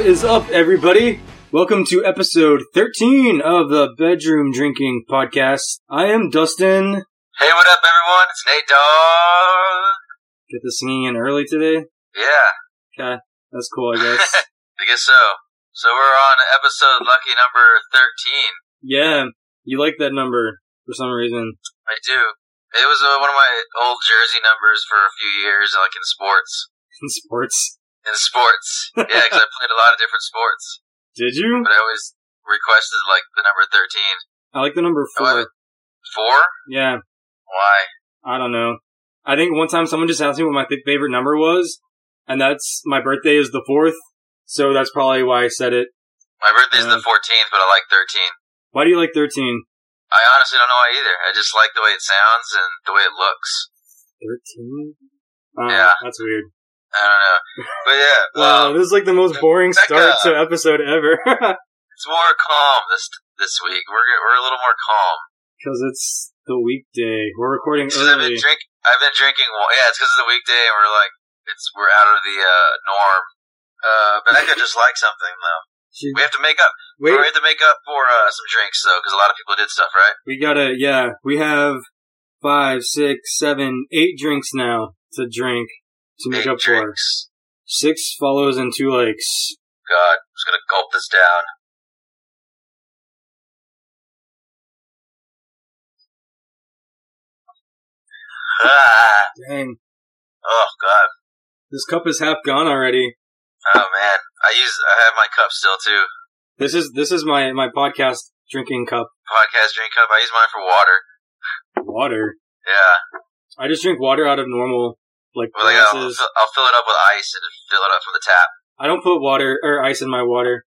What is up, everybody? Welcome to episode 13 of the Bedroom Drinking Podcast. I am Dustin. Hey, what up, everyone? It's Nate Dog. Get the singing in early today. Yeah, Okay, that's cool, I guess. I guess so. So we're on episode lucky number 13. yeah, you like that number for some reason. I do. It was uh, one of my old jersey numbers for a few years, like in sports. In sports. In sports. Yeah, because I played a lot of different sports. Did you? But I always requested, like, the number 13. I like the number four. Four? Yeah, Why? I don't know. I think one time someone just asked me what my th- favorite number was, and that's my birthday is the fourth, so that's probably why I said it. My birthday's Yeah. the 14th, but I like 13. Why do you like 13? I honestly don't know why either. I just like the way it sounds and the way it looks. 13? Uh, Yeah. That's weird. I don't know. But yeah, Wow, um, this is like the most boring Becca. start to episode ever. it's more calm this this week. We're we're a little more calm. Because it's the weekday. We're recording Because I've early. been drink. I've been drinking. wa- Yeah, it's because it's the weekday, and we're like, it's we're out of the uh, norm. Uh, but I could just like something though. Should- We have to make up. Wait, We have to make up for uh, some drinks though, because a lot of people did stuff, right? we gotta, yeah, we have five, six, seven, eight drinks now to drink to make up for. drinks. Six follows and two likes. God, I'm just gonna gulp this down. Ah, Dang, oh God. this cup is half gone already. Oh man, I use. I have my cup still too. This is this is my my podcast drinking cup. Podcast drink cup. I use mine for water. Water. Yeah. I just drink water out of normal like Well, like I'll, fill, I'll fill it up with ice and fill it up from the tap. I don't put water or ice in my water.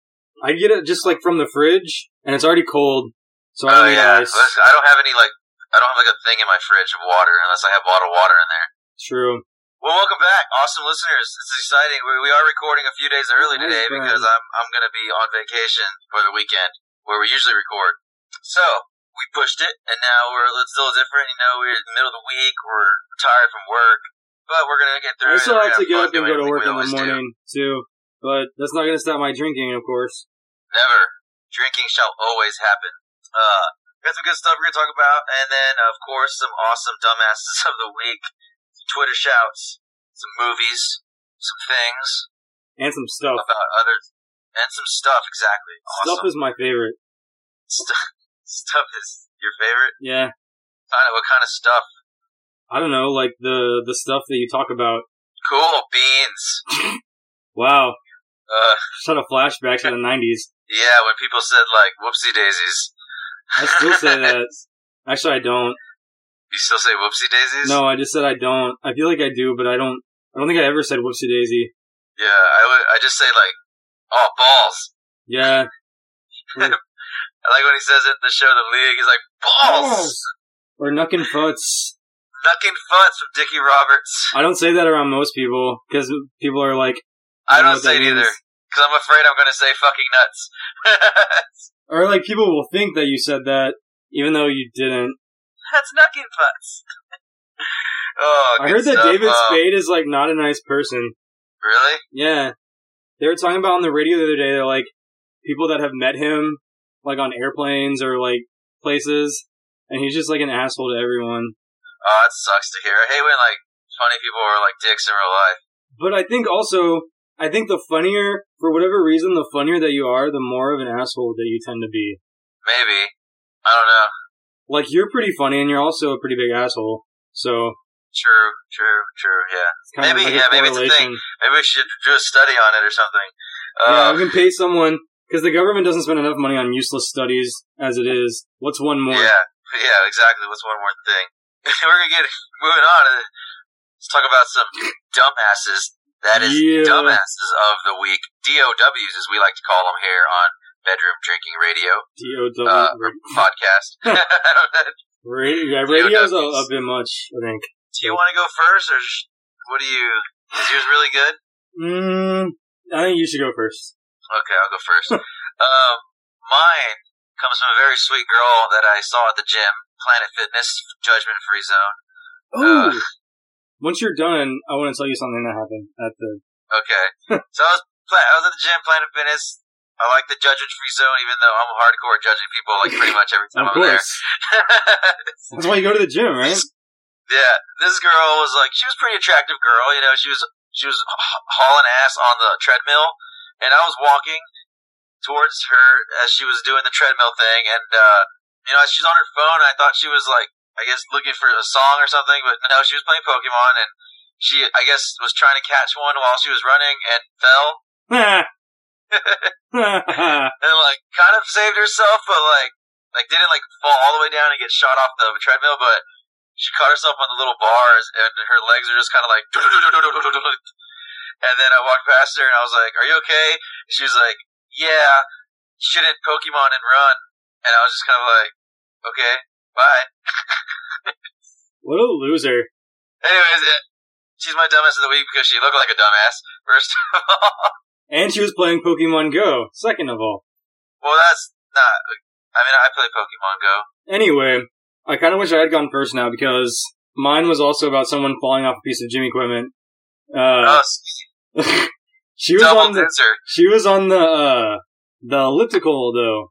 I get it just like from the fridge, and it's already cold, so I oh don't need yeah. ice. I don't have any like. I don't have like a thing in my fridge of water unless I have bottled water in there. True. Well, welcome back, awesome listeners. It's exciting. We, we are recording a few days early Nice, today because I'm I'm going to be on vacation for the weekend where we usually record. So we pushed it, and now we're it's still different. You know, we're in the middle of the week. We're tired from work, but we're gonna get through I still have to get up and go to work in the always do. morning too, but that's not to stop my drinking, of course. Never. Drinking shall always happen. Uh, got some good stuff we're gonna talk about, and then of course some awesome dumbasses of the week, some Twitter shouts, some movies, some things And some stuff. about other, and some stuff. Exactly. Stuff is my favorite. stuff. Stuff is your favorite. Yeah. Kind of what kind of stuff? I don't know, like the the stuff that you talk about. Cool beans. Wow. Uh, Just had a flashback to the '90s. yeah. When people said like "whoopsie daisies," I still say that. Actually, I don't. you still say "whoopsie daisies." No, I just said I don't. I feel like I do, but I don't. I don't think I ever said whoopsie daisy. Yeah, I would. I just say like, "Oh balls." Yeah. I like when he says it in the show The League. He's like, balls! Or knuckin' futs. Knucking Futz from Dickie Roberts. I don't say that around most people because people are like, I don't what say that it either. Because I'm afraid I'm going to say fucking nuts. or like people will think that you said that even though you didn't. That's Knucking Futz. oh, I heard that stuff. David Oh, Spade is like not a nice person. Really? Yeah. They were talking about on the radio the other day, they're like, people that have met him, like on airplanes or like places, and he's just like an asshole to everyone. Oh, it sucks to hear. I hate when, like, funny people are like dicks in real life. But I think also, I think the funnier, for whatever reason, the funnier that you are, the more of an asshole that you tend to be. Maybe. I don't know. Like, you're pretty funny and you're also a pretty big asshole. So, True, true, true, yeah. Maybe, like yeah, maybe it's a thing. Maybe we should do a study on it or something. Yeah, Uh, we can pay someone, because the government doesn't spend enough money on useless studies as it is. What's one more? Yeah, yeah, exactly. What's one more thing? We're gonna get moving on. Let's talk about some dumbasses. That is Yeah. dumbasses of the week. DOWs, as we like to call them here on Bedroom Drinking Radio D-O-W. Uh, podcast. Radio, yeah, radio's a, a bit much, I think. Do you want to go first, or sh- what do you? Is yours really good? Mm, I think you should go first. Okay, I'll go first. um, mine comes from a very sweet girl that I saw at the gym, Planet Fitness, Judgment Free Zone. Oh! Uh, Once you're done, I want to tell you something that happened at the. Okay. so I was I was at the gym, Planet Fitness. I like the judgment free zone, even though I'm hardcore judging people like pretty much every time of I'm there. That's why you go to the gym, right? Yeah, this girl was like, she was a pretty attractive girl. You know, she was she was hauling ass on the treadmill, and I was walking towards her as she was doing the treadmill thing, and uh, you know, she's on her phone. I thought she was like, I guess looking for a song or something, but no, she was playing Pokemon, and she, I guess, was trying to catch one while she was running and fell, and like kind of saved herself, but like like didn't like fall all the way down and get shot off the treadmill, but she caught herself on the little bars and her legs are just kind of like. And then I walked past her and I was like, "Are you okay?" She was like, "Yeah, shouldn't Pokemon and run." And I was just kind of like, "Okay, bye." what a loser. Anyways, it, she's my dumbass of the week because she looked like a dumbass. First of all, And she was playing Pokemon Go, second of all. well, that's not. I mean, I play Pokemon Go. Anyway, I kind of wish I had gone first now because mine was also about someone falling off a piece of gym equipment. Uh, Oh, she was double on the she was on the uh, the elliptical though,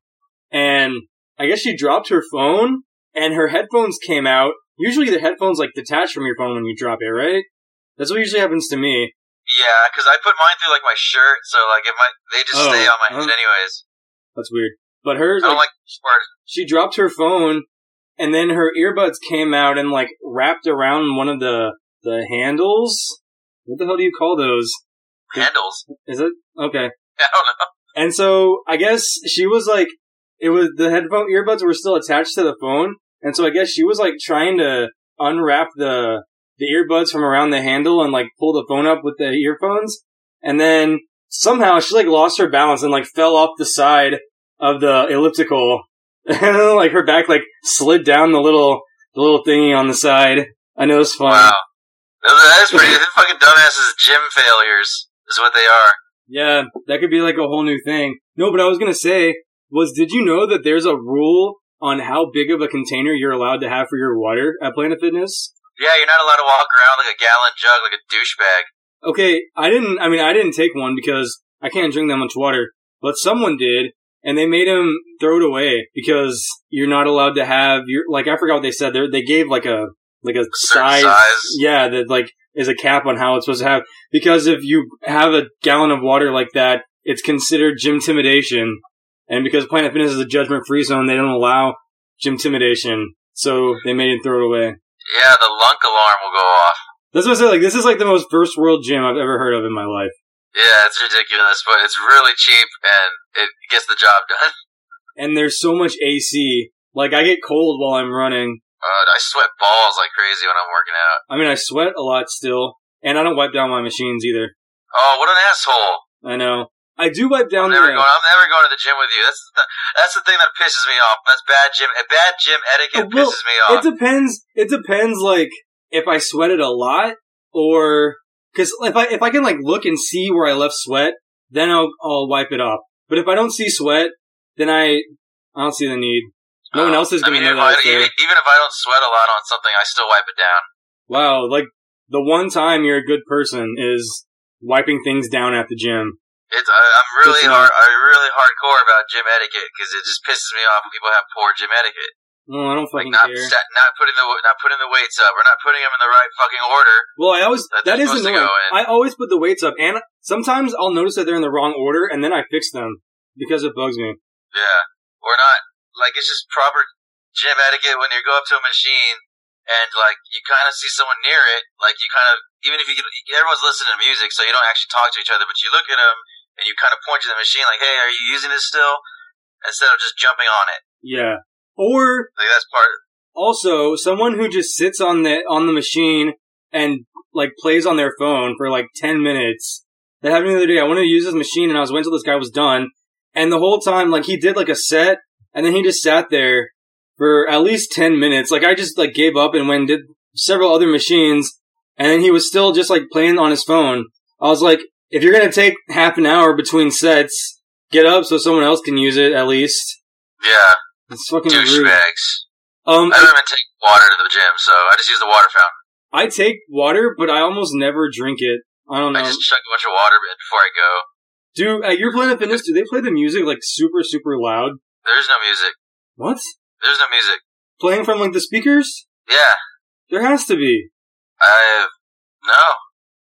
and I guess she dropped her phone and her headphones came out. Usually the headphones like detach from your phone when you drop it, right? That's what usually happens to me. Yeah, because I put mine through like my shirt, so like it might they just Oh, stay on my head anyways. That's weird. But hers, I don't like, like she dropped her phone and then her earbuds came out and like wrapped around one of the the handles. What the hell do you call those? handles. Is it okay? I don't know. And so I guess she was like, it was the headphone earbuds were still attached to the phone, and so I guess she was like trying to unwrap the the earbuds from around the handle and like pull the phone up with the earphones, and then somehow she like lost her balance and like fell off the side of the elliptical, and like her back like slid down the little the little thingy on the side. I know it's fun. Wow, that is pretty. They're fucking dumbasses. Gym failures is what they are. Yeah, that could be like a whole new thing. No, but I was gonna say was, did you know that there's a rule on how big of a container you're allowed to have for your water at Planet Fitness? Yeah, you're not allowed to walk around like a gallon jug, like a douchebag. Okay, I didn't. I mean, I didn't take one because I can't drink that much water. But someone did, and they made him throw it away because you're not allowed to have your like. I forgot what they said. They they gave like a like a size, size. Yeah, that like is a cap on how it's supposed to have. Because if you have a gallon of water like that, it's considered gym intimidation. And because Planet Fitness is a judgment free zone, they don't allow gym intimidation. So they made him throw it away. Yeah, the lunk alarm will go off. That's what I say. Like this is like the most first world gym I've ever heard of in my life. Yeah, it's ridiculous, but it's really cheap and it gets the job done. and there's so much AC. Like I get cold while I'm running. Uh, I sweat balls like crazy when I'm working out. I mean, I sweat a lot still, and I don't wipe down my machines either. Oh, what an asshole! I know. I do wipe I'm down never the. going. I'm never going to the gym with you. That's the, that's the thing that pisses me off. That's bad gym. Bad gym etiquette Oh, well, pisses me off. It depends. It depends. Like if I sweated a lot, or because if I if I can like look and see where I left sweat, then I'll I'll wipe it off. But if I don't see sweat, then I I don't see the need. No one Uh, else is I gonna mean, know I, that. there. even, even if I don't sweat a lot on something, I still wipe it down. Wow, like the one time you're a good person is wiping things down at the gym. It's I, I'm really hard. I'm really hardcore about gym etiquette because it just pisses me off when people have poor gym etiquette. Well, I don't Like fucking not care. sta- not putting the not putting the weights up or not putting them in the right fucking order. Well, I always that is annoying. I always put the weights up, and sometimes I'll notice that they're in the wrong order, and then I fix them because it bugs me. Yeah, or not. Like it's just proper gym etiquette when you go up to a machine and like you kind of see someone near it. Like you kind of even if you everyone's listening to music, so you don't actually talk to each other, but you look at them and you kind of point to the machine like, "Hey, are you using this still?" Instead of just jumping on it. Yeah. Or Like that's part. also someone who just sits on the on the machine and like plays on their phone for like ten minutes. That happened the other day. I wanted to use this machine, and I was waiting till this guy was done, and the whole time, like he did like a set, and then he just sat there for at least ten minutes. Like I just like gave up and went and did several other machines, and then he was still just like playing on his phone. I was like, if you're gonna take half an hour between sets, get up so someone else can use it at least. Yeah, It's fucking rude. douchebags. Um, I don't even take water to the gym, so I just use the water fountain. I take water, but I almost never drink it. I don't know. I just chug a bunch of water before I go. Do at your Planet Fitness, do they play the music like super super loud? There's no music. What? There's no music. Playing from like the speakers? Yeah, There has to be. I no,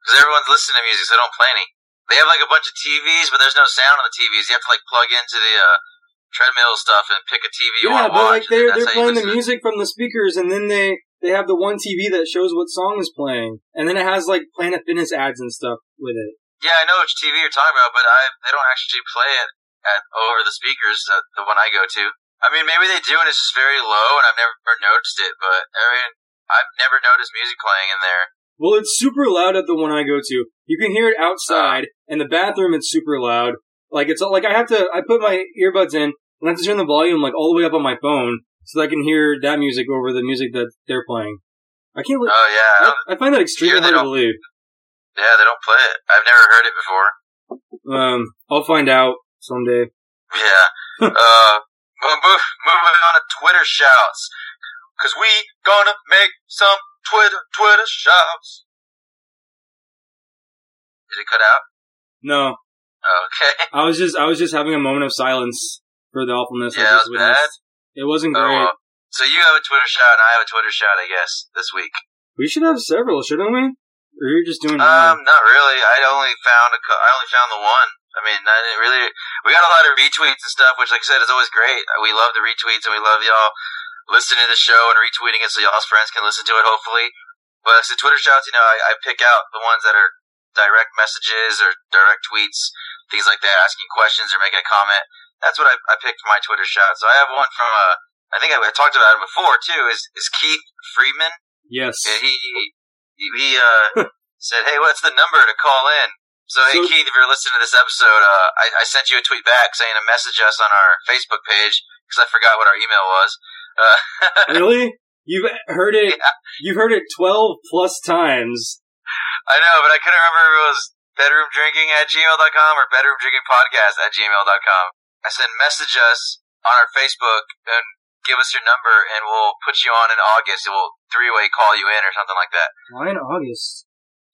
because everyone's listening to music, so they don't play any. They have like a bunch of TVs, but there's no sound on the TVs. You have to like plug into the uh, treadmill stuff and pick a TV you yeah, want to but like they're they're playing the music from the speakers, and then they they have the one TV that shows what song is playing, and then it has like Planet Fitness ads and stuff with it. Yeah, I know which TV you're talking about, but I they don't actually play it at over the speakers. Uh, the one I go to. I mean, maybe they do, and it's just very low, and I've never noticed it. But I mean, I've never noticed music playing in there. Well, it's super loud at the one I go to. You can hear it outside, and the bathroom it's super loud. Like it's all, like I have to I put my earbuds in and I have to turn the volume like all the way up on my phone so that I can hear that music over the music that they're playing. I can't. Oh yeah, I I, find that extremely they hard to believe. yeah, they don't play it. I've never heard it before. Um, I'll find out someday. Yeah. uh, moving on to Twitter shouts. Cause we gonna make some Twitter, Twitter shouts. Did it cut out? No, Okay. I was just I was just having a moment of silence for the awfulness Yeah, was bad. It wasn't Oh, great. well. So you have a Twitter shout and I have a Twitter shout, I guess, this week. We should have several, shouldn't we? Or you're just doing one? Um, not really. I only found a, I only found the one. I mean, I didn't really. We got a lot of retweets and stuff, which, like I said, is always great. We love the retweets and we love y'all listening to the show and retweeting it so y'all's friends can listen to it. Hopefully, but the Twitter shouts, you know, I, I pick out the ones that are direct messages or direct tweets, things like that, asking questions or making a comment. That's what I, I picked for my Twitter shout. So I have one from uh, I think I, I talked about it before too. Is is Keith Friedman? yes. Yeah, he he, he uh, said, "Hey, what's the number to call in?" So, hey So- Keith, if you're listening to this episode, uh, I, I sent you a tweet back saying to message us on our Facebook page because I forgot what our email was. Uh, really? You've heard it. Yeah. You've heard it twelve plus times. I know, but I couldn't remember if it was bedroomdrinking at gmail.com or bedroomdrinkingpodcast at gmail.com. I said, message us on our Facebook and give us your number and we'll put you on in August. We'll three-way call you in or something like that. Why in August?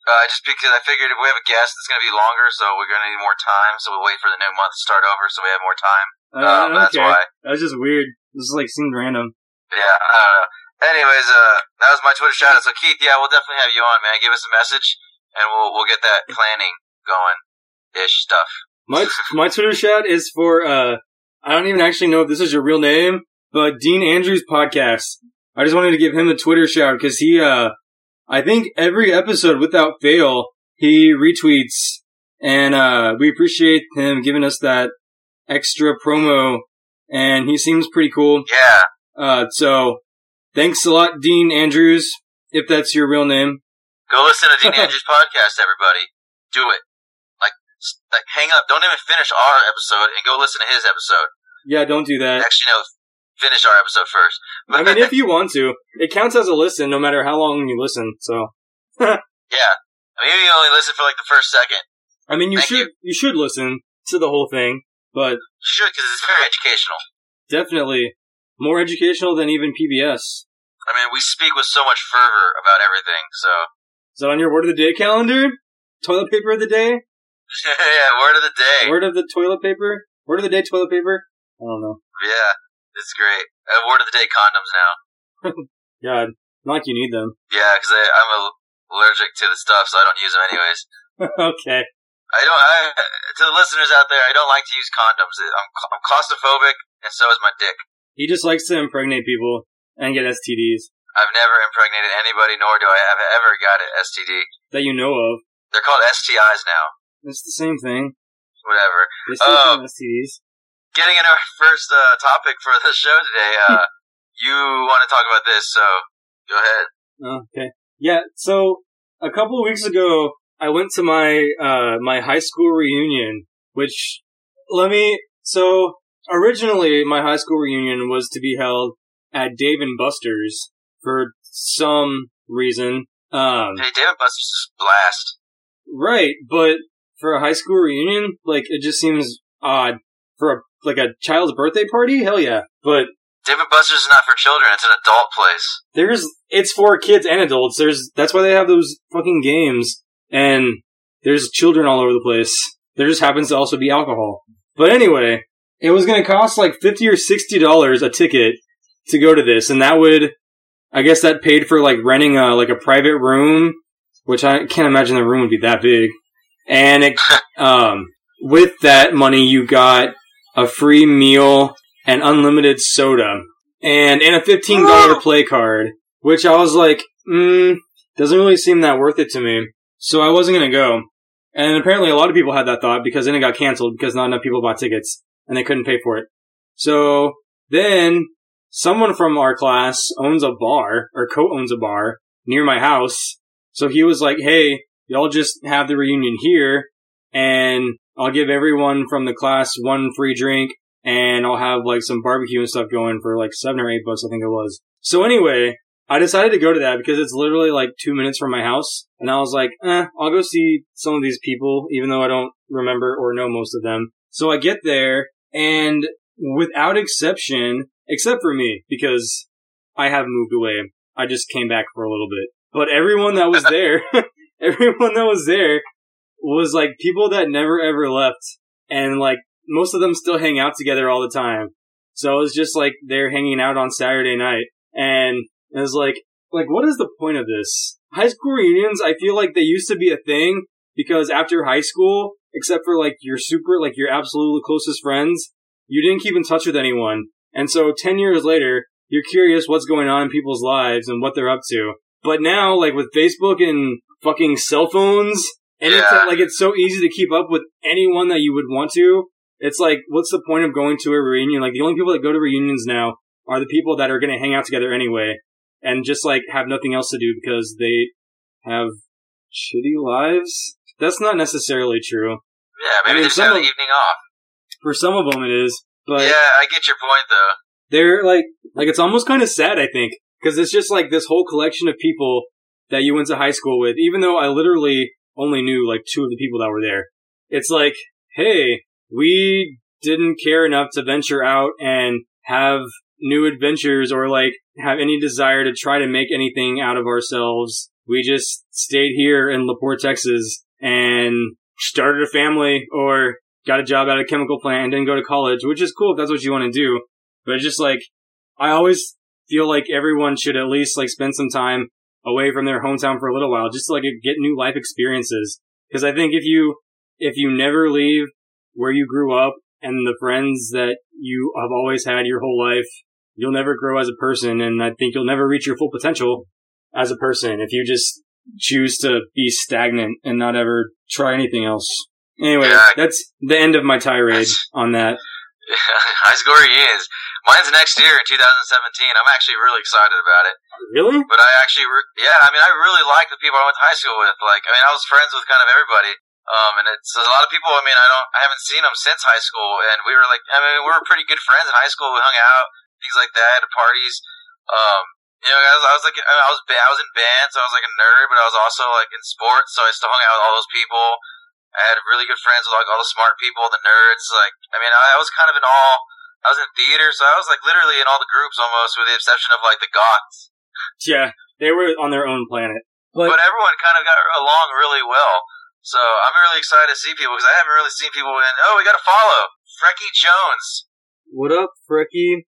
Uh, just because I figured if we have a guest, it's going to be longer, so we're going to need more time. So we'll wait for the new month to start over, so we have more time. Uh, Um, that's why. That was just weird. This is like seemed random. Yeah, I don't know. Anyways, uh, that was my Twitter shout out. So Keith, yeah, we'll definitely have you on, man. Give us a message, and we'll we'll get that planning going, ish stuff. My my Twitter shout is for uh I don't even actually know if this is your real name, but Dean Andrews podcast. I just wanted to give him a Twitter shout because he uh I think every episode without fail he retweets and uh we appreciate him giving us that extra promo and he seems pretty cool. Yeah, Uh so thanks a lot Dean Andrews if that's your real name. go listen to Dean Andrews' podcast, everybody. Do it. Like, like, hang up. Don't even finish our episode and go listen to his episode. Yeah, don't do that. Actually, no, finish our episode first. I mean if you want to. It counts as a listen no matter how long you listen. So yeah, I mean, you only listen for like the first second. I mean, you Thank should you. should listen to the whole thing, but You should, because it's very educational. definitely more educational than even PBS. I mean, we speak with so much fervor about everything. So, Is that on your word of the day calendar? Toilet paper of the day? yeah, word of the day. Word of the toilet paper? Word of the day toilet paper? I don't know. Yeah, it's great. Uh, word of the day condoms now. God, not like you need them. Yeah, because I'm allergic to the stuff, so I don't use them anyways. okay. I don't. I, to the listeners out there, I don't like to use condoms. I'm, I'm claustrophobic, and so is my dick. He just likes to impregnate people and get STDs I've never impregnated anybody, nor do I have ever got an STD. that you know of. They're called STIs now. It's the same thing. Whatever. They still Oh. STDs. Getting into our first uh, topic for the show today. Uh, you want to talk about this, so go ahead. Oh, okay. Yeah, so a couple of weeks ago, I went to my, uh, my high school reunion, which, let me, so originally my high school reunion was to be held at Dave and Buster's for some reason. Um, Hey, Dave and Buster's is blast. right, but for a high school reunion, like, it just seems odd. For a, like a child's birthday party? Hell yeah. But Dave and Buster's is not for children; it's an adult place. there's it's for kids and adults. There's that's why they have those fucking games and there's children all over the place. There just happens to also be alcohol. But anyway, it was going to cost like 50 or 60 dollars a ticket to go to this and that would I guess that paid for like renting a like a private room, which I can't imagine the room would be that big. And it, um with that money you got a free meal and unlimited soda and and a fifteen dollar play card, which I was like, mm, doesn't really seem that worth it to me. So I wasn't gonna go. And apparently a lot of people had that thought because then it got canceled because not enough people bought tickets and they couldn't pay for it. So then someone from our class owns a bar or co-owns a bar near my house. So he was like, Hey, y'all just have the reunion here and I'll give everyone from the class one free drink and I'll have like some barbecue and stuff going for like seven or eight bucks, I think it was. So anyway, I decided to go to that because it's literally like two minutes from my house. And I was like, eh, I'll go see some of these people, even though I don't remember or know most of them. So I get there and without exception, except for me, because I have moved away. I just came back for a little bit. But everyone that was there, everyone that was there was like people that never ever left. And like most of them still hang out together all the time. So it was just like they're hanging out on Saturday night. And it was like, like, what is the point of this? High school reunions, I feel like they used to be a thing because after high school, except for like your super, like your absolutely closest friends, you didn't keep in touch with anyone. And so 10 years later, you're curious what's going on in people's lives and what they're up to. But now, like with Facebook and fucking cell phones, and Yeah. it's like it's so easy to keep up with anyone that you would want to. It's like, what's the point of going to a reunion? Like the only people that go to reunions now are the people that are going to hang out together anyway, and just like have nothing else to do because they have shitty lives. That's not necessarily true. Yeah, maybe I mean, they just some have the evening off. For some of them, it is, but yeah, I get your point though. they're like like it's almost kind of sad i think because it's just like this whole collection of people that you went to high school with even though i literally only knew like two of the people that were there it's like hey we didn't care enough to venture out and have new adventures or like have any desire to try to make anything out of ourselves we just stayed here in laporte texas and started a family or got a job at a chemical plant and didn't go to college which is cool if that's what you want to do but just like I always feel like everyone should at least like spend some time away from their hometown for a little while, just to like get new life experiences. Because I think if you if you never leave where you grew up and the friends that you have always had your whole life, you'll never grow as a person, and I think you'll never reach your full potential as a person if you just choose to be stagnant and not ever try anything else. Anyway, Yeah. that's the end of my tirade on that. High school reunions. Mine's next year in 2017. I'm actually really excited about it. Really? But I actually, re- yeah, I mean, I really like the people I went to high school with. Like, I mean, I was friends with kind of everybody. Um, and it's a lot of people. I mean, I don't, I haven't seen them since high school, and we were like, I mean, we were pretty good friends in high school. We hung out, things like that, at parties. Um, you know, I was, I was like, I was, I was in band, so I was like a nerd, but I was also like in sports, so I still hung out with all those people. I had really good friends with like all the smart people, the nerds. Like, I mean, I, I was kind of in all. I was in theater, so I was like literally in all the groups almost, with the exception of like the goths. Yeah, they were on their own planet. But, but everyone kind of got along really well. So I'm really excited to see people because I haven't really seen people in. Oh, we got to follow Frecky Jones, what up, Fricky?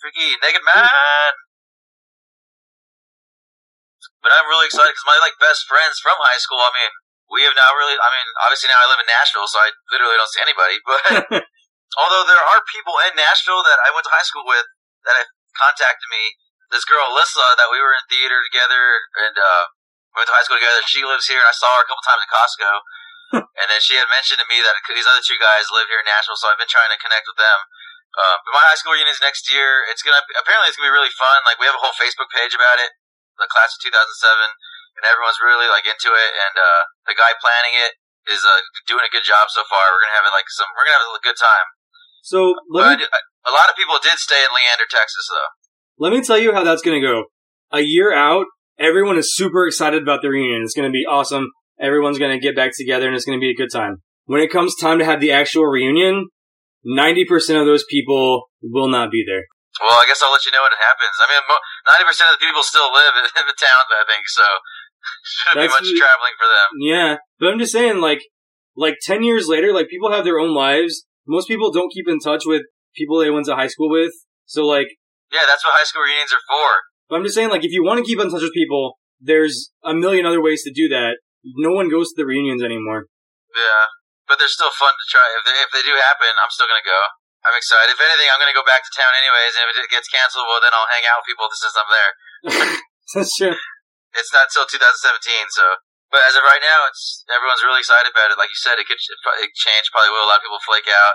Freaky Naked Man. But I'm really excited because my like best friends from high school. I mean, we have now really. I mean, obviously now I live in Nashville, so I literally don't see anybody. But although there are people in Nashville that I went to high school with that have contacted me. This girl Alyssa that we were in theater together and uh, we went to high school together. She lives here. And I saw her a couple times at Costco, and then she had mentioned to me that these other two guys live here in Nashville, so I've been trying to connect with them. Uh, but my high school reunion is next year. It's gonna apparently it's gonna be really fun. Like we have a whole Facebook page about it, the class of 2007, and everyone's really like into it. And uh, the guy planning it is uh, doing a good job so far. We're gonna have it like some. We're gonna have a good time. So let me I- a lot of people did stay in Leander, Texas, though. let me tell you how that's gonna go. A year out, everyone is super excited about the reunion. It's gonna be awesome. Everyone's gonna get back together, and it's gonna be a good time. When it comes time to have the actual reunion, ninety percent of those people will not be there. Well, I guess I'll let you know when it happens. I mean, ninety percent of the people still live in, the town, I think, so shouldn't be That's much the- traveling for them. Yeah, but I'm just saying, like, like 10 years later, like people have their own lives. Most people don't keep in touch with people they went to high school with. So like, Yeah, that's what high school reunions are for. but I'm just saying like if you want to keep in touch with people, there's a million other ways to do that. No one goes to the reunions anymore. Yeah, but they're still fun to try. If they, if they do happen, I'm still gonna go. I'm excited. If anything, I'm gonna go back to town anyways, and if it gets canceled, well, then I'll hang out with people since I'm there. That's true. It's not till 2017, so. But as of right now, it's everyone's really excited about it. Like you said, it could it, it change. Probably will. A lot of people flake out.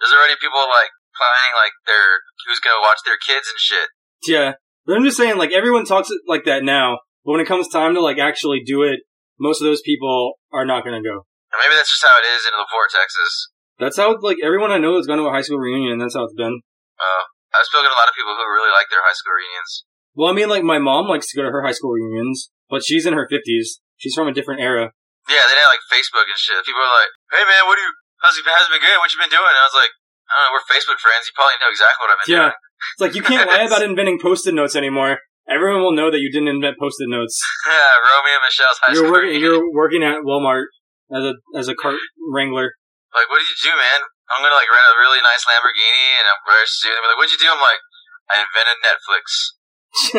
There's already people like planning like their who's gonna watch their kids and shit. Yeah. But I'm just saying like everyone talks like that now, but when it comes time to like actually do it, most of those people are not going to go. And maybe that's just how it is in LaPorte, Texas. That's how like everyone I know has gone to a high school reunion and that's how it's been. Uh, I've spoken to a lot of people who really like their high school reunions. Well, I mean like my mom likes to go to her high school reunions, but she's in her 50s. She's from a different era. Yeah, they didn't like Facebook and shit. People are like, "Hey man, what do you? How's it, how's it been good? What you been doing?" And I was like, "I don't know. We're Facebook friends. You probably know exactly what I've been doing. Yeah. doing." It's like you can't lie about inventing post-it notes anymore. Everyone will know that you didn't invent post-it notes. Yeah, Romy and Michele's high You're school working. You're working at Walmart as a as a cart wrangler. Like, what did you do, man? I'm gonna like rent a really nice Lamborghini and I'm suit. And they're like, what'd you do? I'm like, I invented Netflix.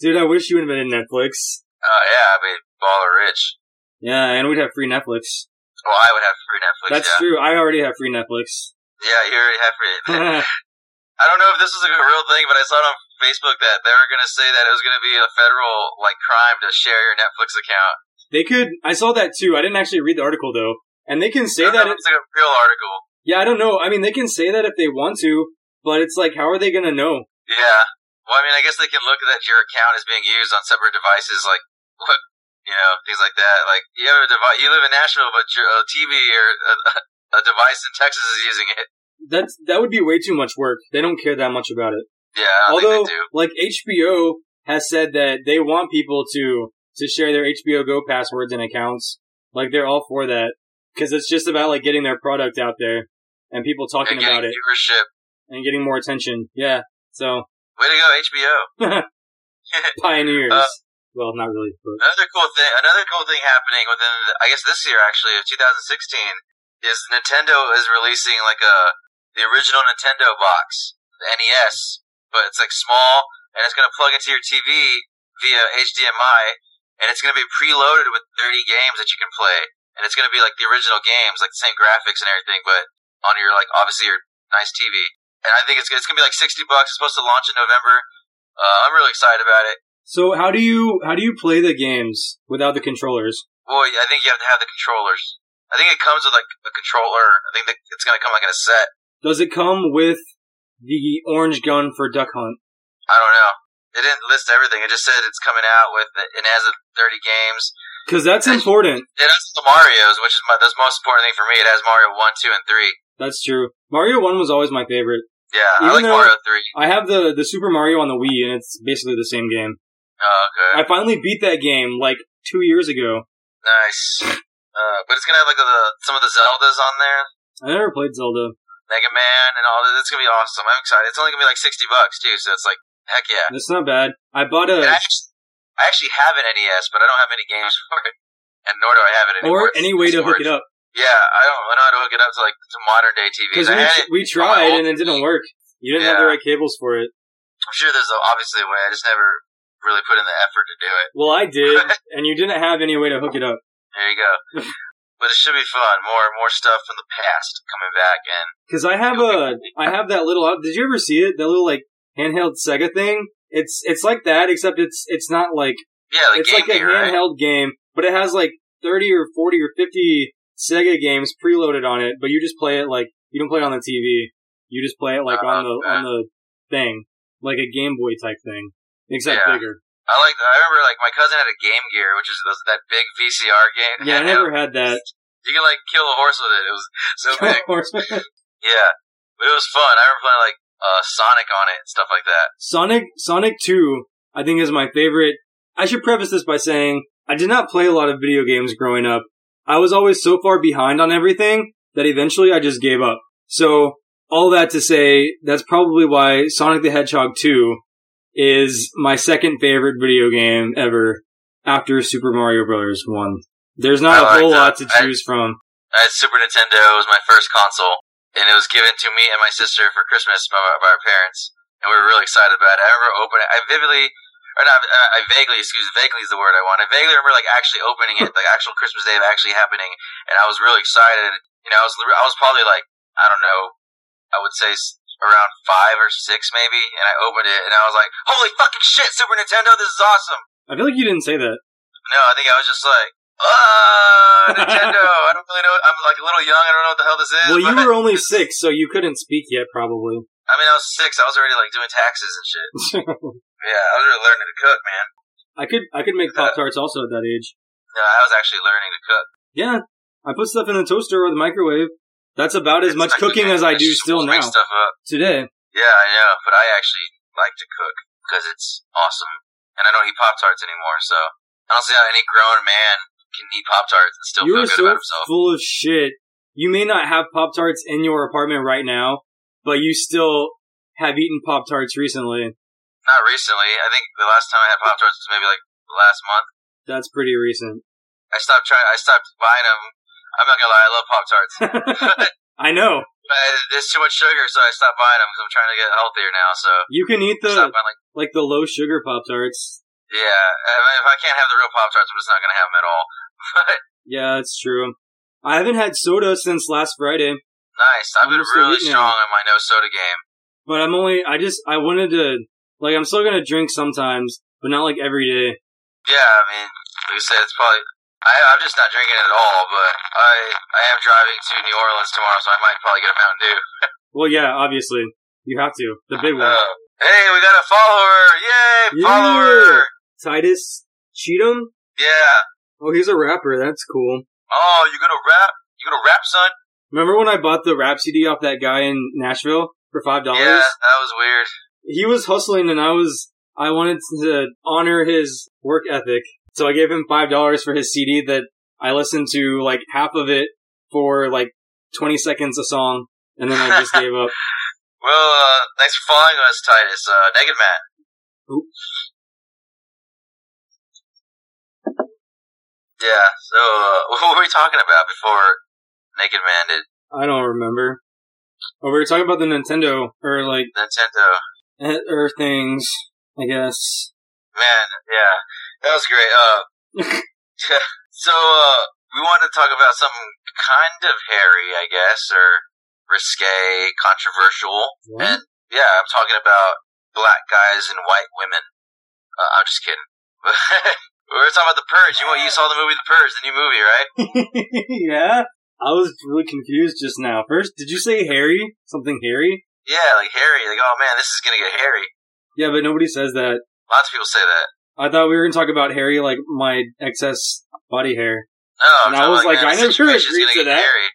Dude, I wish you invented Netflix. Oh yeah, I mean, baller rich. Yeah, and we'd have free Netflix. Well, I would have free Netflix. That's yeah. true. I already have free Netflix. Yeah, you already have free. I don't know if this is a real thing, but I saw it on Facebook that they were gonna say that it was gonna be a federal like crime to share your Netflix account. they could. I saw that too. I didn't actually read the article though, and they can say I don't that. know It, if it's like a real article. yeah, I don't know. I mean, they can say that if they want to, but it's like, how are they gonna know? Yeah. Well, I mean, I guess they can look at your account is being used on separate devices, like what, you know, things like that. Like you have a device, you live in Nashville, but your uh, TV or a, a device in Texas is using it. That's that would be way too much work. They don't care that much about it. Yeah, I Although, think they do. like HBO has said that they want people to to share their HBO Go passwords and accounts. Like they're all for that because it's just about like getting their product out there and people talking And about it viewership. and getting more attention. Yeah. So Way to go, HBO. pioneers. Uh, well, not really. But Another cool thing, another cool thing happening within, the, I guess this year actually of 2016 is Nintendo is releasing like a the original Nintendo box, the NES, but it's like small and it's gonna plug into your TV via HDMI, and it's gonna be preloaded with 30 games that you can play, and it's gonna be like the original games, like the same graphics and everything, but on your like obviously your nice TV. And I think it's it's gonna be like 60 bucks. It's supposed to launch in November. Uh, I'm really excited about it. so how do you how do you play the games without the controllers? Well, I think you have to have the controllers. I think it comes with like a controller. I think that it's gonna come like in a set. Does it come with the orange gun for Duck Hunt? I don't know. It didn't list everything. It just said it's coming out with it. It has 30 games. Because that's important. It has the Mario's, which is my, the most important thing for me. It has Mario 1, 2, and 3. That's true. Mario One was always my favorite. Yeah, I Even like though- Mario 3. I have the the Super Mario on the Wii, and it's basically the same game. Oh, okay. I finally beat that game like two years ago. Nice. Uh, but it's gonna have like the, some of the Zeldas on there. I never played Zelda. Mega Man and all that. It's gonna be awesome. I'm excited. It's only gonna be like 60 bucks too, so it's like, heck yeah. It's not bad. I bought a I actually, I actually have an NES, but I don't have any games for it. And nor do I have it anymore. or any way to hook it up Yeah, I don't I know how to hook it up to like to modern day TVs. because I had it. we, we tried and it didn't work. You didn't have the right cables for it. I'm sure there's obviously a way. I just never really put in the effort to do it. Well, I did, and you didn't have any way to hook it up. There you go. but it should be fun. More more stuff from the past coming back, and Because I have a, I have that little. Uh, did you ever see it? That little like handheld Sega thing. It's it's like that, except it's it's not like yeah, it's like a Gear, right? handheld game, but it has like thirty or forty or fifty Sega games preloaded on it. But you just play it like you don't play it on the TV. You just play it like Oh, on the okay. on the thing, like a Game Boy type thing, except Yeah. bigger. I like. I remember like my cousin had a Game Gear, which is those, that big VCR game. Yeah, I never had that. You can like kill a horse with it. It was so big. Yeah, but it was fun. I remember playing like uh, Sonic on it and stuff like that. Sonic Sonic Two, I think, is my favorite. I should preface this by saying I did not play a lot of video games growing up. I was always so far behind on everything that eventually I just gave up. So all that to say, that's probably why Sonic the Hedgehog 2 is my second favorite video game ever after Super Mario Bros. 1. There's not I a whole lot to it. I- choose from. I had Super Nintendo. It was my first console, and it was given to me and my sister for Christmas by, by our parents, and we were really excited about it. I remember opening. It, I vividly, or not, uh, I vaguely, excuse, me, vaguely is the word I want. I vaguely remember like actually opening it, like actual Christmas Day of actually happening, and I was really excited. You know, I was I was probably like I don't know, I would say around five or six maybe, and I opened it and I was like, holy fucking shit, Super Nintendo, this is awesome. I feel like you didn't say that. No, I think I was just like, ah, Nintendo. I don't really know. I'm like a little young. I don't know what the hell this is. Well, you were only six, so you couldn't speak yet, probably. I mean, I was six. I was already like doing taxes and shit. Yeah, I was really learning to cook, man. I could I could make pop tarts also at that age. No, I was actually learning to cook. Yeah, I put stuff in the toaster or the microwave. That's about as much like cooking as I do still now Stuff up. today. Yeah, I know, but I actually like to cook because it's awesome, and I don't eat pop tarts anymore. So I don't see how any grown man can eat pop tarts and still You feel good so about himself. full of shit. You may not have pop tarts in your apartment right now, but you still have eaten pop tarts recently. Not recently. I think the last time I had pop tarts was maybe like last month. That's pretty recent. I stopped trying. I stopped buying them. I'm not gonna lie. I love pop tarts. I know. There's too much sugar, so I stopped buying them because I'm trying to get healthier now. So You can eat the buying like like the low sugar pop tarts. yeah. I mean, if I can't have the real pop tarts, I'm just not gonna have them at all. But Yeah, it's true. I haven't had soda since last Friday, nice. I've been I'm still really strong in my no soda game. but I'm only I just I wanted to like I'm still gonna drink sometimes, but not like every day. Yeah, I mean, like I said, it's probably. I, I'm just not drinking it at all, but I I am driving to New Orleans tomorrow, so I might probably get a Mountain Dew. Well, yeah, obviously you have to the big one. Uh, hey, we got a follower! Yay, Yeah. follower! Titus Cheatham. Yeah. Oh, he's a rapper. That's cool. Oh, you gonna rap? You gonna rap, son? Remember when I bought the rap CD off that guy in Nashville for five dollars? Yeah, that was weird. He was hustling, and I was I wanted to honor his work ethic, so I gave him five dollars for his CD that I listened to like half of it for like twenty seconds a song, and then I just gave up. Well, uh, thanks for following us, Titus. Uh, Naked Man. Yeah. So, uh, what were we talking about before Naked Man did I don't remember. Oh, we were talking about the Nintendo or like Nintendo? or things. I guess. Man, yeah, that was great. Uh, so uh, we wanted to talk about something kind of hairy, I guess, or risque, controversial. What? Yeah, I'm talking about black guys and white women. Uh, I'm just kidding. we were talking about the Purge. You you saw the movie The Purge, the new movie, right? yeah. I was really confused just now. First, did you say hairy? Something hairy? Yeah, like hairy. Like, oh man, this is gonna get hairy. Yeah, but nobody says that. Lots of people say that. I thought we were gonna talk about Harry, like my excess body hair. No, I'm And I was like, I never agreed gonna that. hairy.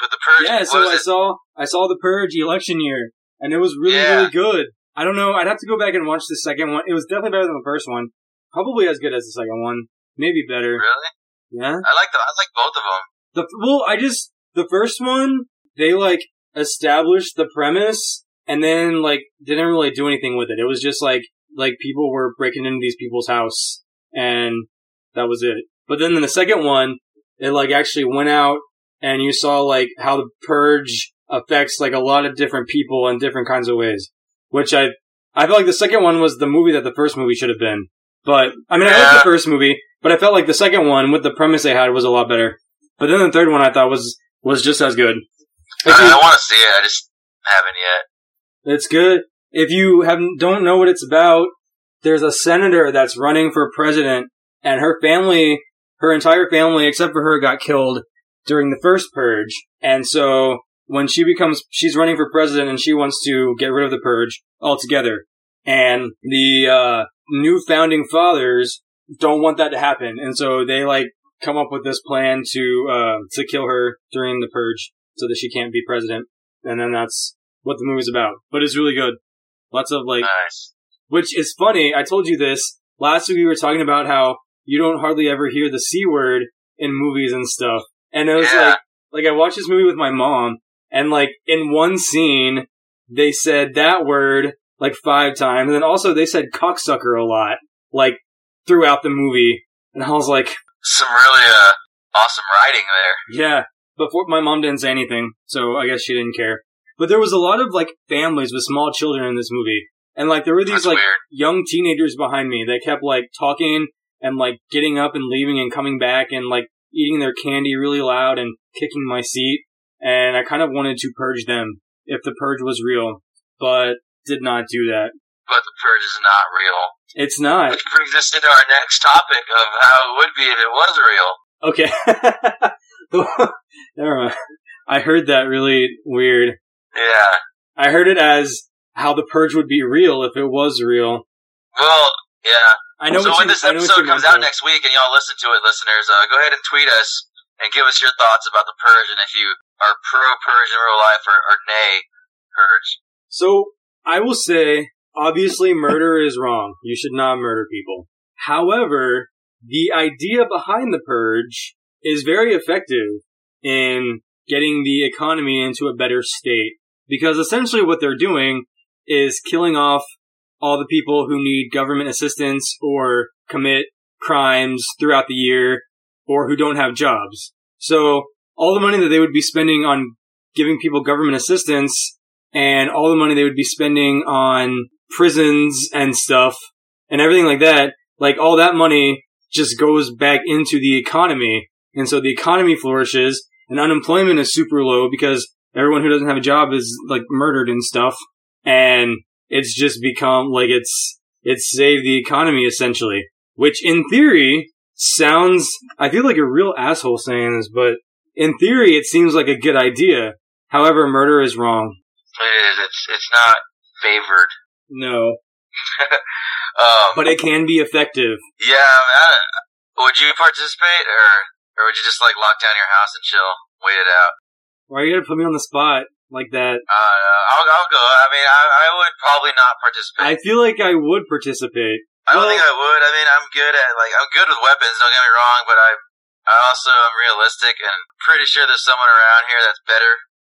But the Purge, Yeah, so I it? saw I saw the Purge election year, and it was really Yeah. really good. I don't know. I'd have to go back and watch the second one. It was definitely better than the first one. Probably as good as the second one. Maybe better. Really? Yeah. I like the I like both of them. The well, I just the first one they like established the premise and then like didn't really do anything with it. It was just like like people were breaking into these people's house and that was it. But then in the second one, it like actually went out and you saw like how the purge affects like a lot of different people in different kinds of ways. Which I I felt like the second one was the movie that the first movie should have been. But I mean I liked the first movie, but I felt like the second one with the premise they had was a lot better. But then the third one I thought was was just as good. I, I want to see it. I just haven't yet. it's good. If you have don't know what it's about, there's a senator that's running for president, and her family, her entire family except for her, got killed during the first purge. And so when she becomes, she's running for president, and she wants to get rid of the purge altogether. And the uh, new founding fathers don't want that to happen, and so they like come up with this plan to uh, to kill her during the purge, so that she can't be president. And then that's what the movie's about. But it's really good. Lots of like, Nice. which is funny. I told you this last week. We were talking about how you don't hardly ever hear the c word in movies and stuff. And it was Yeah. like, like I watched this movie with my mom, and like in one scene they said that word like five times, and then also they said cocksucker a lot, like throughout the movie. And I was like, Some really uh awesome writing there. Yeah, before my mom didn't say anything, so I guess she didn't care. But there was a lot of like families with small children in this movie, and like there were these That's like weird. young teenagers behind me that kept like talking and like getting up and leaving and coming back and like eating their candy really loud and kicking my seat. And I kind of wanted to purge them if the purge was real, but did not do that. But the purge is not real. It's not. Which brings us into our next topic of how it would be if it was real. Okay. Never mind. I heard that really weird. Yeah. I heard it as how the purge would be real if it was real. Well, yeah. I know so when you, this I know what episode comes out though. next week and y'all listen to it, listeners, uh, go ahead and tweet us and give us your thoughts about the purge and if you are pro purge in real life or, or nay purge. So I will say, obviously, murder is wrong. You should not murder people. However, the idea behind the purge is very effective in getting the economy into a better state. Because essentially what they're doing is killing off all the people who need government assistance or commit crimes throughout the year or who don't have jobs. So all the money that they would be spending on giving people government assistance and all the money they would be spending on prisons and stuff and everything like that, like all that money just goes back into the economy. And so the economy flourishes and unemployment is super low because everyone who doesn't have a job is like murdered and stuff. And it's just become like it's, it's saved the economy essentially, which in theory sounds, I feel like a real asshole saying this, but in theory it seems like a good idea. However, murder is wrong. It is. It's, it's not favored. No, Um, but it can be effective. yeah, I, would you participate or, or would you just like lock down your house and chill, wait it out? Why are you gonna put me on the spot like that? Uh, I'll, I'll go. I mean, I, I would probably not participate. I feel like I would participate. I don't Well- think I would. I mean, I'm good at like I'm good with weapons. Don't get me wrong, but I I also am realistic and pretty sure there's someone around here that's better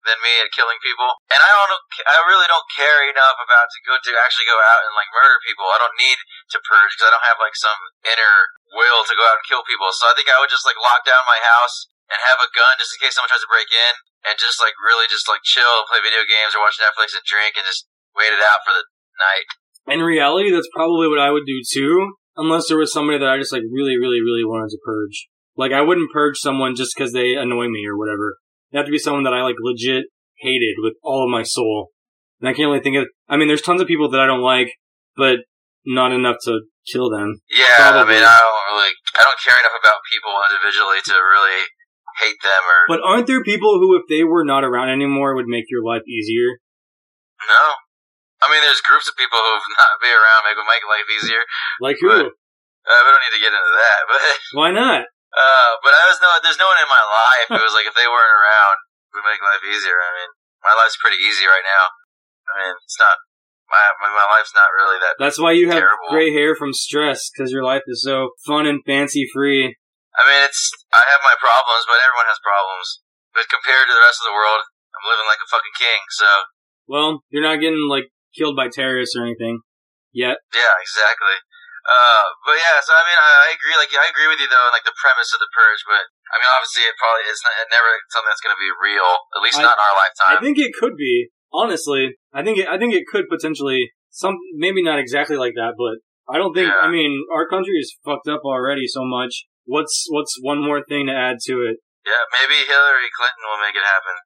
than me at killing people. And I don't. I really don't care enough about to go to actually go out and like murder people. I don't need to purge because I don't have like some inner will to go out and kill people. So I think I would just like lock down my house and have a gun just in case someone tries to break in, and just like really just like chill, play video games or watch Netflix and drink and just wait it out for the night. In reality, that's probably what I would do too, unless there was somebody that I just like really, really, really wanted to purge. Like I wouldn't purge someone just because they annoy me or whatever. It have to be someone that I like legit hated with all of my soul. And I can't really think of. I mean, there's tons of people that I don't like, but not enough to kill them. Yeah, I Probably. mean, I don't really, I don't care enough about people individually to really hate them or But aren't there people who, if they were not around anymore, would make your life easier? no. I mean, there's groups of people who if not be around make make life easier. Like who? But- Uh, we don't need to get into that, but Why not? uh, but I was no, there's no one in my life it was like, if they weren't around, would make life easier. I mean, my life's pretty easy right now. I mean, it's not my my, my life's not really that. That's why you have gray hair from stress, because your life is so fun and fancy free. I mean, it's I have my problems, but everyone has problems. But compared to the rest of the world, I'm living like a fucking king. So Well, you're not getting like killed by terrorists or anything yet. Yeah, exactly. Uh, but yeah, so I mean, I, I agree. Like, I agree with you though, in like the premise of the purge. But I mean, obviously, it probably is not, it never something that's going to be real. At least I- not in our lifetime. I think it could be. Honestly, I think it, I think it could potentially some maybe not exactly like that, but I don't think. Yeah. I mean, our country is fucked up already so much. What's what's one more thing to add to it? yeah, maybe Hillary Clinton will make it happen.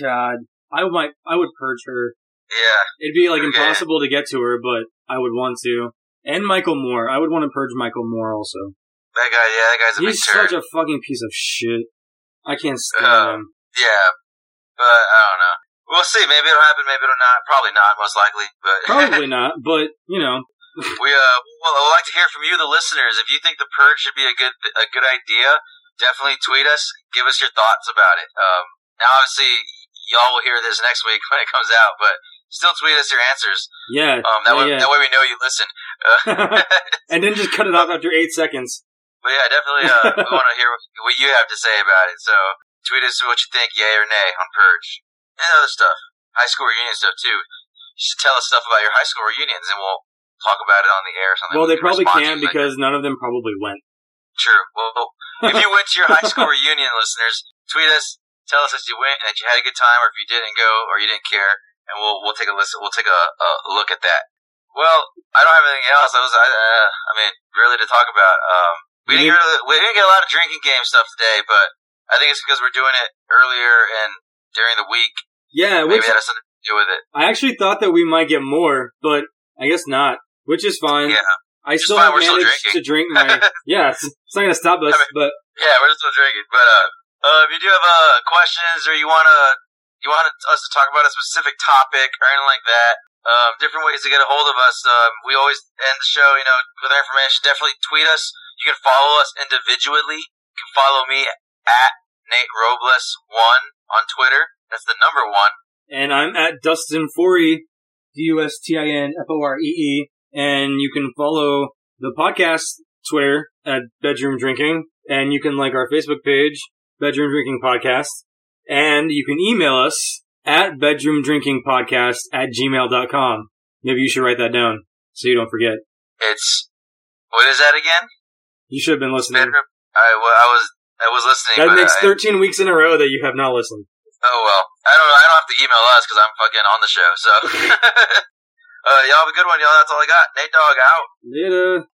God, I might I would purge her. Yeah, It'd be like Okay. impossible to get to her, but I would want to. And Michael Moore, I would want to purge Michael Moore also. that guy. Yeah, that guy's a He's big turd. such a fucking piece of shit. I can't stand Uh, him. yeah, but I don't know. We'll see. Maybe it'll happen. Maybe it'll not. Probably not. Most likely. But Probably not, but you know, we uh, well, I'd like to hear from you, the listeners. If you think the purge should be a good a good idea, definitely tweet us. Give us your thoughts about it. Um, now, obviously, y'all will hear this next week when it comes out, but still tweet us your answers. yeah, Um, that way, yeah, that way we know you listen. yeah. and then just cut it off after eight seconds. But yeah, definitely, uh, we want to hear what, what you have to say about it. So tweet us what you think, yay or nay, on Purge and other stuff, high school reunion stuff too. You should tell us stuff about your high school reunions, and we'll talk about it on the air or something. Well, they probably can't because none of them probably went. True. Well, if you went to your high school reunion, listeners, tweet us, tell us that you went and that you had a good time, or if you didn't go or you didn't care, and we'll we'll take a listen. We'll take a, a look at that. Well, I don't have anything else. I was, I, uh, I mean, really to talk about. Um, we didn't, really, we didn't get a lot of drinking game stuff today, but I think it's because we're doing it earlier and during the week. Yeah, Maybe that has something to do with it. I actually thought that we might get more, but I guess not. Which is fine. Yeah. I still fine, have we're still managed to drink my. yeah, it's, it's not gonna stop us. I mean- but Yeah, we're still drinking. But uh, uh, if you do have uh, questions or you wanna you want us to talk about a specific topic or anything like that, um, different ways to get a hold of us. Um, we always end the show, you know, with our information. Definitely tweet us. You can follow us individually. You can follow me at Nate Robles one on Twitter. That's the number one. and I'm at Dustin Foree, D U S T I N F O R E E, and you can follow the podcast Twitter at Bedroom Drinking, and you can like our Facebook page, Bedroom Drinking Podcast, and you can email us at Bedroom Drinking Podcast at gmail.com. Maybe you should write that down so you don't forget. It's what is that again? You should have been listening. Bedroom. I, wa- I was I was listening. That makes I, 13 weeks in a row that you have not listened. Oh well, I don't. I don't have to email us because I'm fucking on the show. So, uh, y'all have a good one, y'all. That's all I got. Nate Dog out. Later.